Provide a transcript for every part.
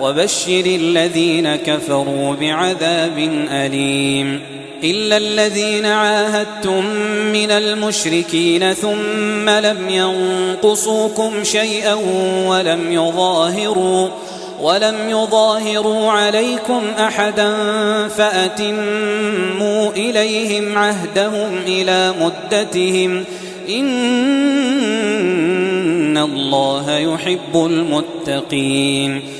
وبشر الذين كفروا بعذاب أليم. إلا الذين عاهدتم من المشركين ثم لم ينقصوكم شيئا ولم يظاهروا ولم يظاهروا عليكم أحدا فأتموا إليهم عهدهم إلى مدتهم. إن الله يحب المتقين.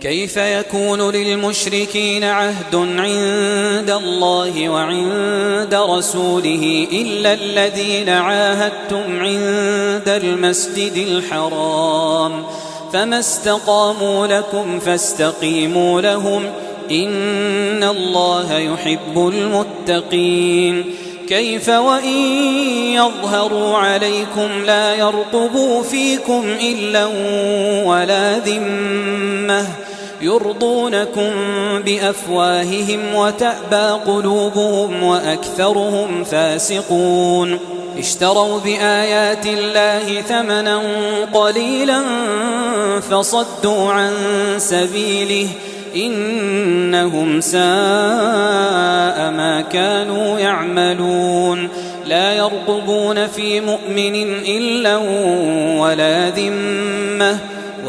كيف يكون للمشركين عهد عند الله وعند رسوله إلا الذين عاهدتم عند المسجد الحرام فما استقاموا لكم فاستقيموا لهم إن الله يحب المتقين كيف وإن يظهروا عليكم لا يرقبوا فيكم إلا ولا ذمة يرضونكم بأفواههم وتأبى قلوبهم وأكثرهم فاسقون. اشتروا بآيات الله ثمنا قليلا فصدوا عن سبيله إنهم ساء ما كانوا يعملون. لا يرقبون في مؤمن إلا ولا ذمة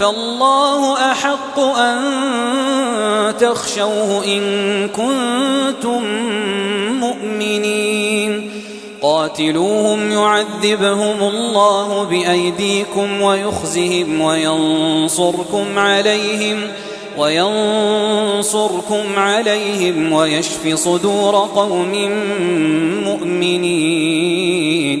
فالله أحق أن تخشوه إن كنتم مؤمنين. قاتلوهم يعذبهم الله بأيديكم ويخزهم وينصركم عليهم وينصركم عليهم ويشف صدور قوم مؤمنين.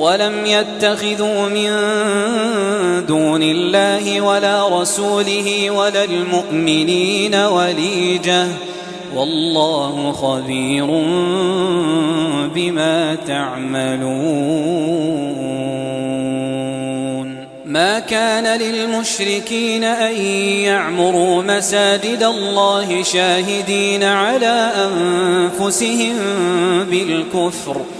ولم يتخذوا من دون الله ولا رسوله ولا المؤمنين وليجة. والله خبير بما تعملون. ما كان للمشركين أن يعمروا مساجد الله شاهدين على أنفسهم بالكفر ۖ.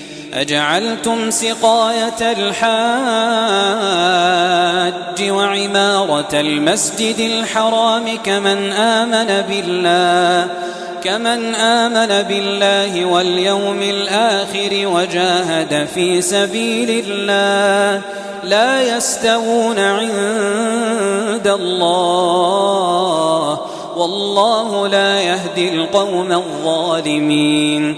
أجعلتم سقاية الحاج وعمارة المسجد الحرام كمن آمن بالله كمن آمن بالله واليوم الآخر وجاهد في سبيل الله لا يستوون عند الله والله لا يهدي القوم الظالمين.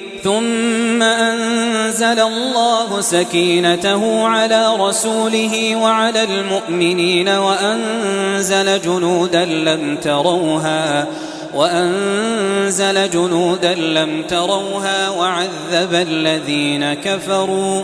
ثم أنزل الله سكينته على رسوله وعلى المؤمنين وأنزل جنودا لم تروها وأنزل جنودا لم تروها وعذب الذين كفروا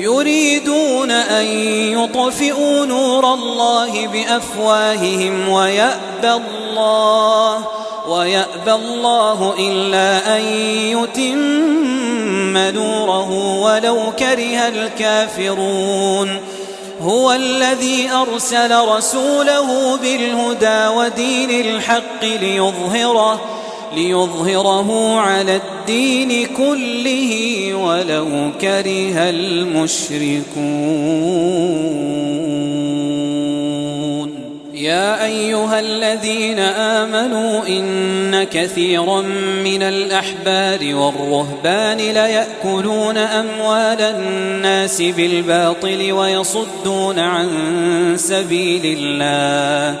يريدون أن يطفئوا نور الله بأفواههم ويأبى الله ويأبى الله إلا أن يتم نوره ولو كره الكافرون. هو الذي أرسل رسوله بالهدى ودين الحق ليظهره ليظهره على الدين كله ولو كره المشركون. يا أيها الذين آمنوا إن كثيرا من الأحبار والرهبان ليأكلون أموال الناس بالباطل ويصدون عن سبيل الله.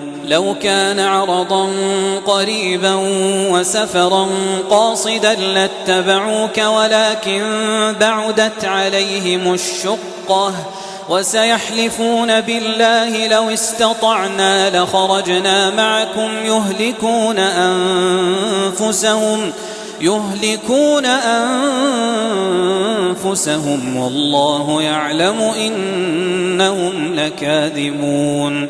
لو كان عرضا قريبا وسفرا قاصدا لاتبعوك ولكن بعدت عليهم الشقة وسيحلفون بالله لو استطعنا لخرجنا معكم يهلكون أنفسهم يهلكون أنفسهم. والله يعلم إنهم لكاذبون.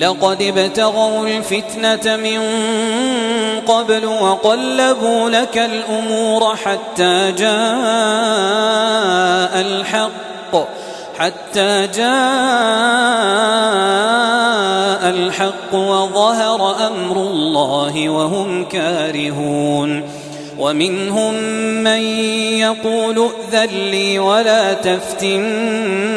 لقد ابتغوا الفتنة من قبل وقلبوا لك الأمور حتى جاء الحق حتى جاء الحق وظهر أمر الله وهم كارهون. ومنهم من يقول ائذن لي ولا تفتني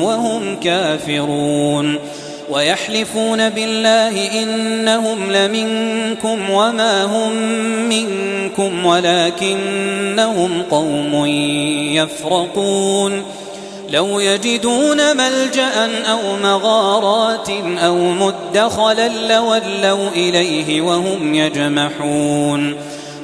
وهم كافرون ويحلفون بالله إنهم لمنكم وما هم منكم ولكنهم قوم يفرقون لو يجدون ملجأ أو مغارات أو مدخلا لولوا إليه وهم يجمحون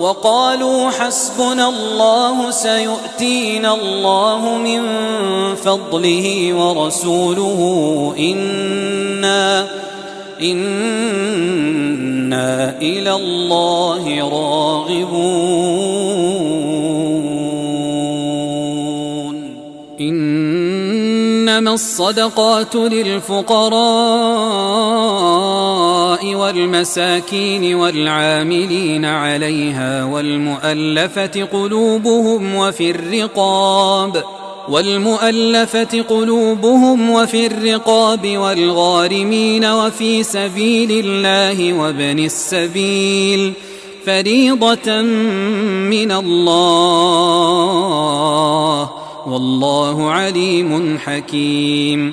وقالوا حسبنا الله سيؤتينا الله من فضله ورسوله إنا إنا إلى الله راغبون. إنما الصدقات للفقراء. والمساكين والعاملين عليها والمؤلفة قلوبهم وفي الرقاب والمؤلفة قلوبهم وفي الرقاب والغارمين وفي سبيل الله وابن السبيل فريضة من الله والله عليم حكيم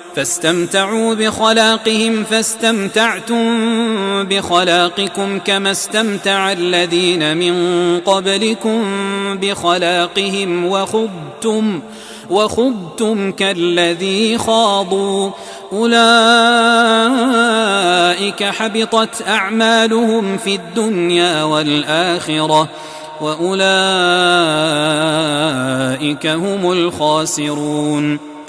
فاستمتعوا بخلاقهم فاستمتعتم بخلاقكم كما استمتع الذين من قبلكم بخلاقهم. وخضتم وخضتم كالذي خاضوا. أولئك حبطت أعمالهم في الدنيا والآخرة وأولئك هم الخاسرون.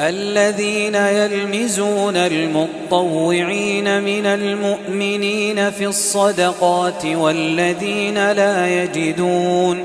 الذين يلمزون المطوعين من المؤمنين في الصدقات والذين لا يجدون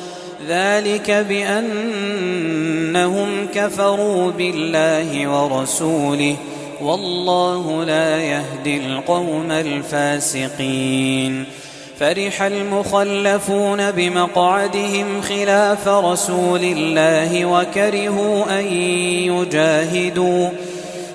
ذلك بأنهم كفروا بالله ورسوله والله لا يهدي القوم الفاسقين. فرح المخلفون بمقعدهم خلاف رسول الله وكرهوا أن يجاهدوا.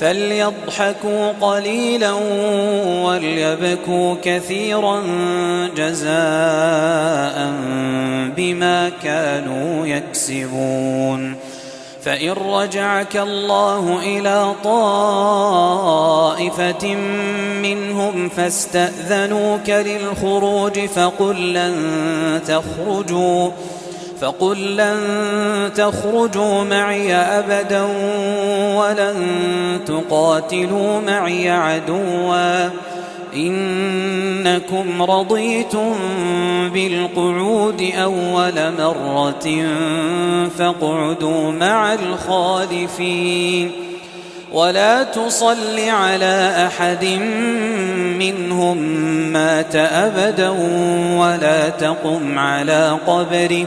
فليضحكوا قليلا وليبكوا كثيرا جزاء بما كانوا يكسبون. فإن رجعك الله إلى طائفة منهم فاستأذنوك للخروج فقل لن تخرجوا. فقل لن تخرجوا معي أبدا ولن تقاتلوا معي عدوا. إنكم رضيتم بالقعود أول مرة فاقعدوا مع الخالفين. ولا تصل على أحد منهم مات أبدا ولا تقم على قبره.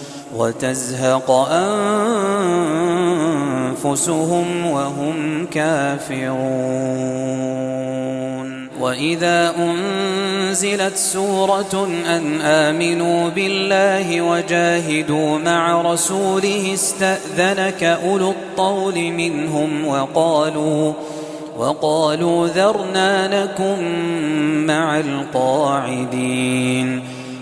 وتزهق أنفسهم وهم كافرون. وإذا أنزلت سورة أن آمنوا بالله وجاهدوا مع رسوله استأذنك أولو الطول منهم وقالوا وقالوا ذرنا لكم مع القاعدين.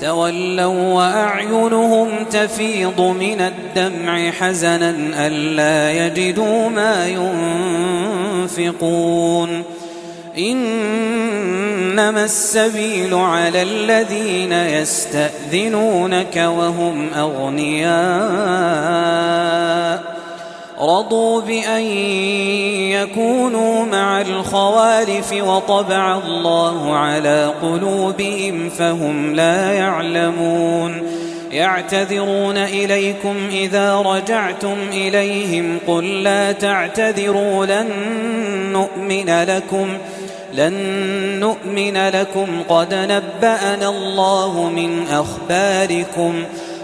تولوا وأعينهم تفيض من الدمع حزنا ألا يجدوا ما ينفقون. إنما السبيل على الذين يستأذنونك وهم أغنياء. رضوا بأن يكونوا مع الخوالف وطبع الله على قلوبهم فهم لا يعلمون. يعتذرون إليكم إذا رجعتم إليهم قل لا تعتذروا لن نؤمن لكم لن نؤمن لكم. قد نبأنا الله من أخباركم ۖ.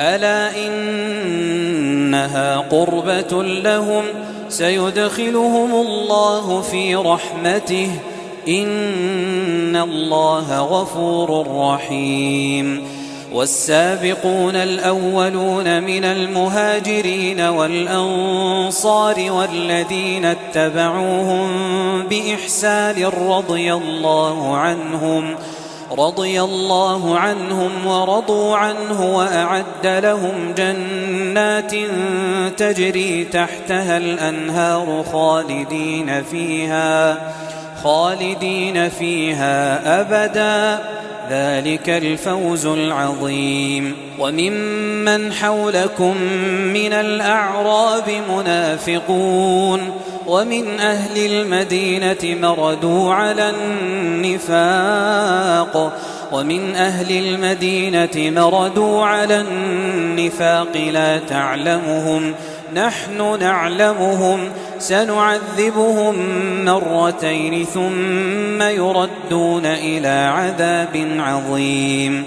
ألا إنها قربة لهم سيدخلهم الله في رحمته إن الله غفور رحيم والسابقون الأولون من المهاجرين والأنصار والذين اتبعوهم بإحسان رضي الله عنهم رضي الله عنهم ورضوا عنه وأعد لهم جنات تجري تحتها الأنهار خالدين فيها خالدين فيها أبدا. ذلك الفوز العظيم. وممن حولكم من الأعراب منافقون. ومن أهل المدينة مردوا على النفاق. ومن أهل المدينة مردوا على النفاق لا تعلمهم. نحن نعلمهم. سنعذبهم مرتين ثم يردون إلى عذاب عظيم.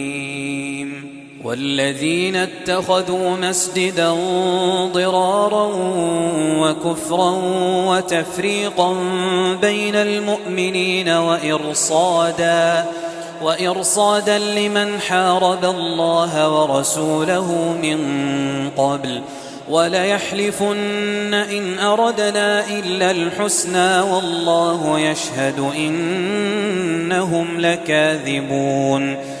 والذين اتخذوا مسجدا ضرارا وكفرا وتفريقا بين المؤمنين وإرصادا وإرصادا لمن حارب الله ورسوله من قبل. وليحلفن إن أردنا إلا الحسنى والله يشهد إنهم لكاذبون.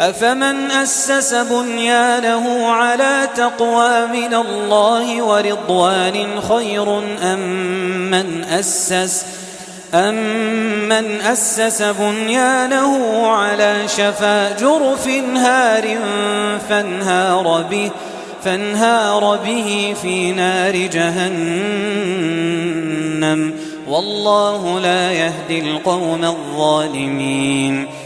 أفمن أسس بنيانه على تقوى من الله ورضوان خير أم من أسس أمن أسس بنيانه على شفا جرف هار فانهار به فانهار به في نار جهنم. والله لا يهدي القوم الظالمين.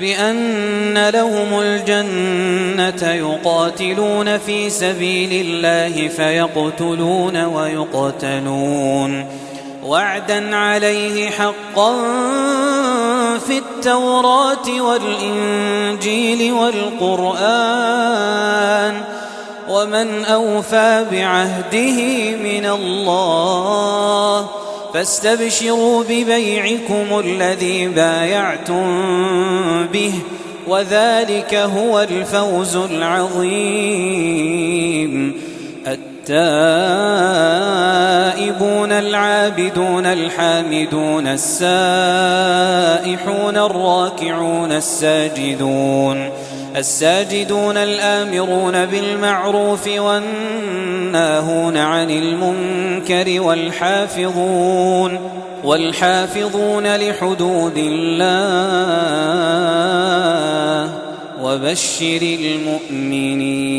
بأن لهم الجنة يقاتلون في سبيل الله فيقتلون ويقتلون. وعدا عليه حقا في التوراة والإنجيل والقرآن. ومن أوفى بعهده من الله فاستبشروا ببيعكم الذي بايعتم به وذلك هو الفوز العظيم. التائبون العابدون الحامدون السائحون الراكعون الساجدون. الساجدون الآمرون بالمعروف والناهون عن المنكر والحافظون والحافظون لحدود الله وبشر المؤمنين.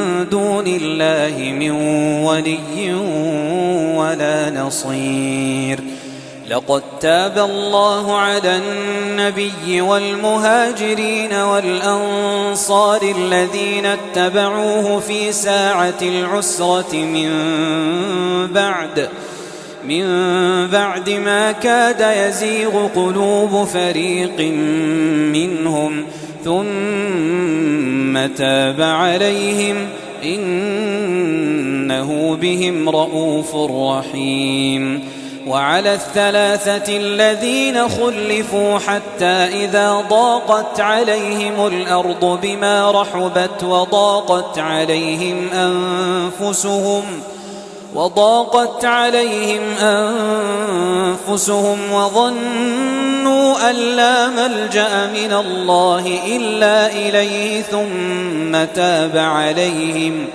دون الله من ولي ولا نصير. لقد تاب الله على النبي والمهاجرين والأنصار الذين اتبعوه في ساعة العسرة من بعد من بعد ما كاد يزيغ قلوب فريق منهم ثم تاب عليهم. إنه بهم رؤوف رحيم. وعلى الثلاثة الذين خلفوا حتى إذا ضاقت عليهم الأرض بما رحبت وضاقت عليهم أنفسهم وضاقت عليهم أنفسهم وظنوا أن لا ملجأ من الله إلا إليه ثم تاب عليهم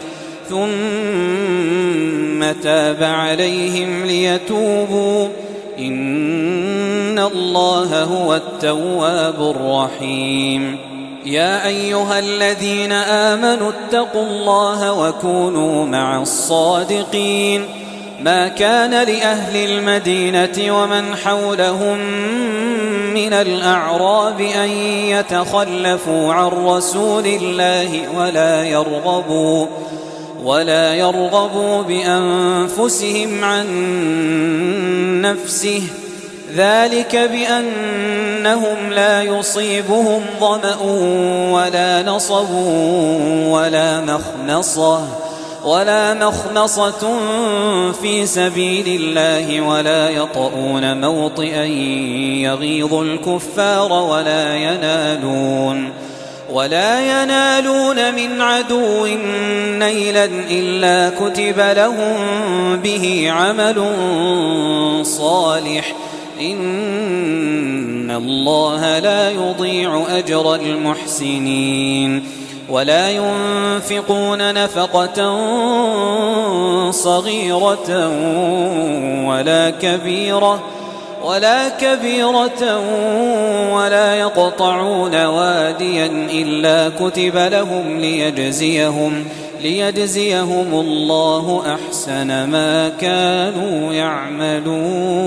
ثم تاب عليهم ليتوبوا. إن الله هو التواب الرحيم. يا أيها الذين آمنوا اتقوا الله وكونوا مع الصادقين. ما كان لأهل المدينة ومن حولهم من الأعراب أن يتخلفوا عن رسول الله ولا يرغبوا ولا يرغبوا بأنفسهم عن نفسه. ذلك بأنهم لا يصيبهم ظمأ ولا نصب ولا مخنصة. ولا مخنصة في سبيل الله ولا يطؤون موطئا يغيظ الكفار ولا ينالون ولا ينالون من عدو نيلا إلا كتب لهم به عمل صالح. إن الله لا يضيع أجر المحسنين. ولا ينفقون نفقة صغيرة ولا كبيرة ولا كبيرة ولا يقطعون واديا إلا كتب لهم ليجزيهم ليجزيهم الله أحسن ما كانوا يعملون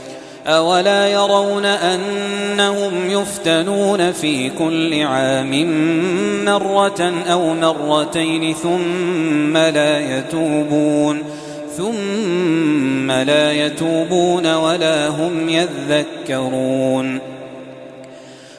اولا يرون انهم يفتنون في كل عام مره أو مرتين ثم لا يتوبون ثم لا يتوبون ولا هم يذكرون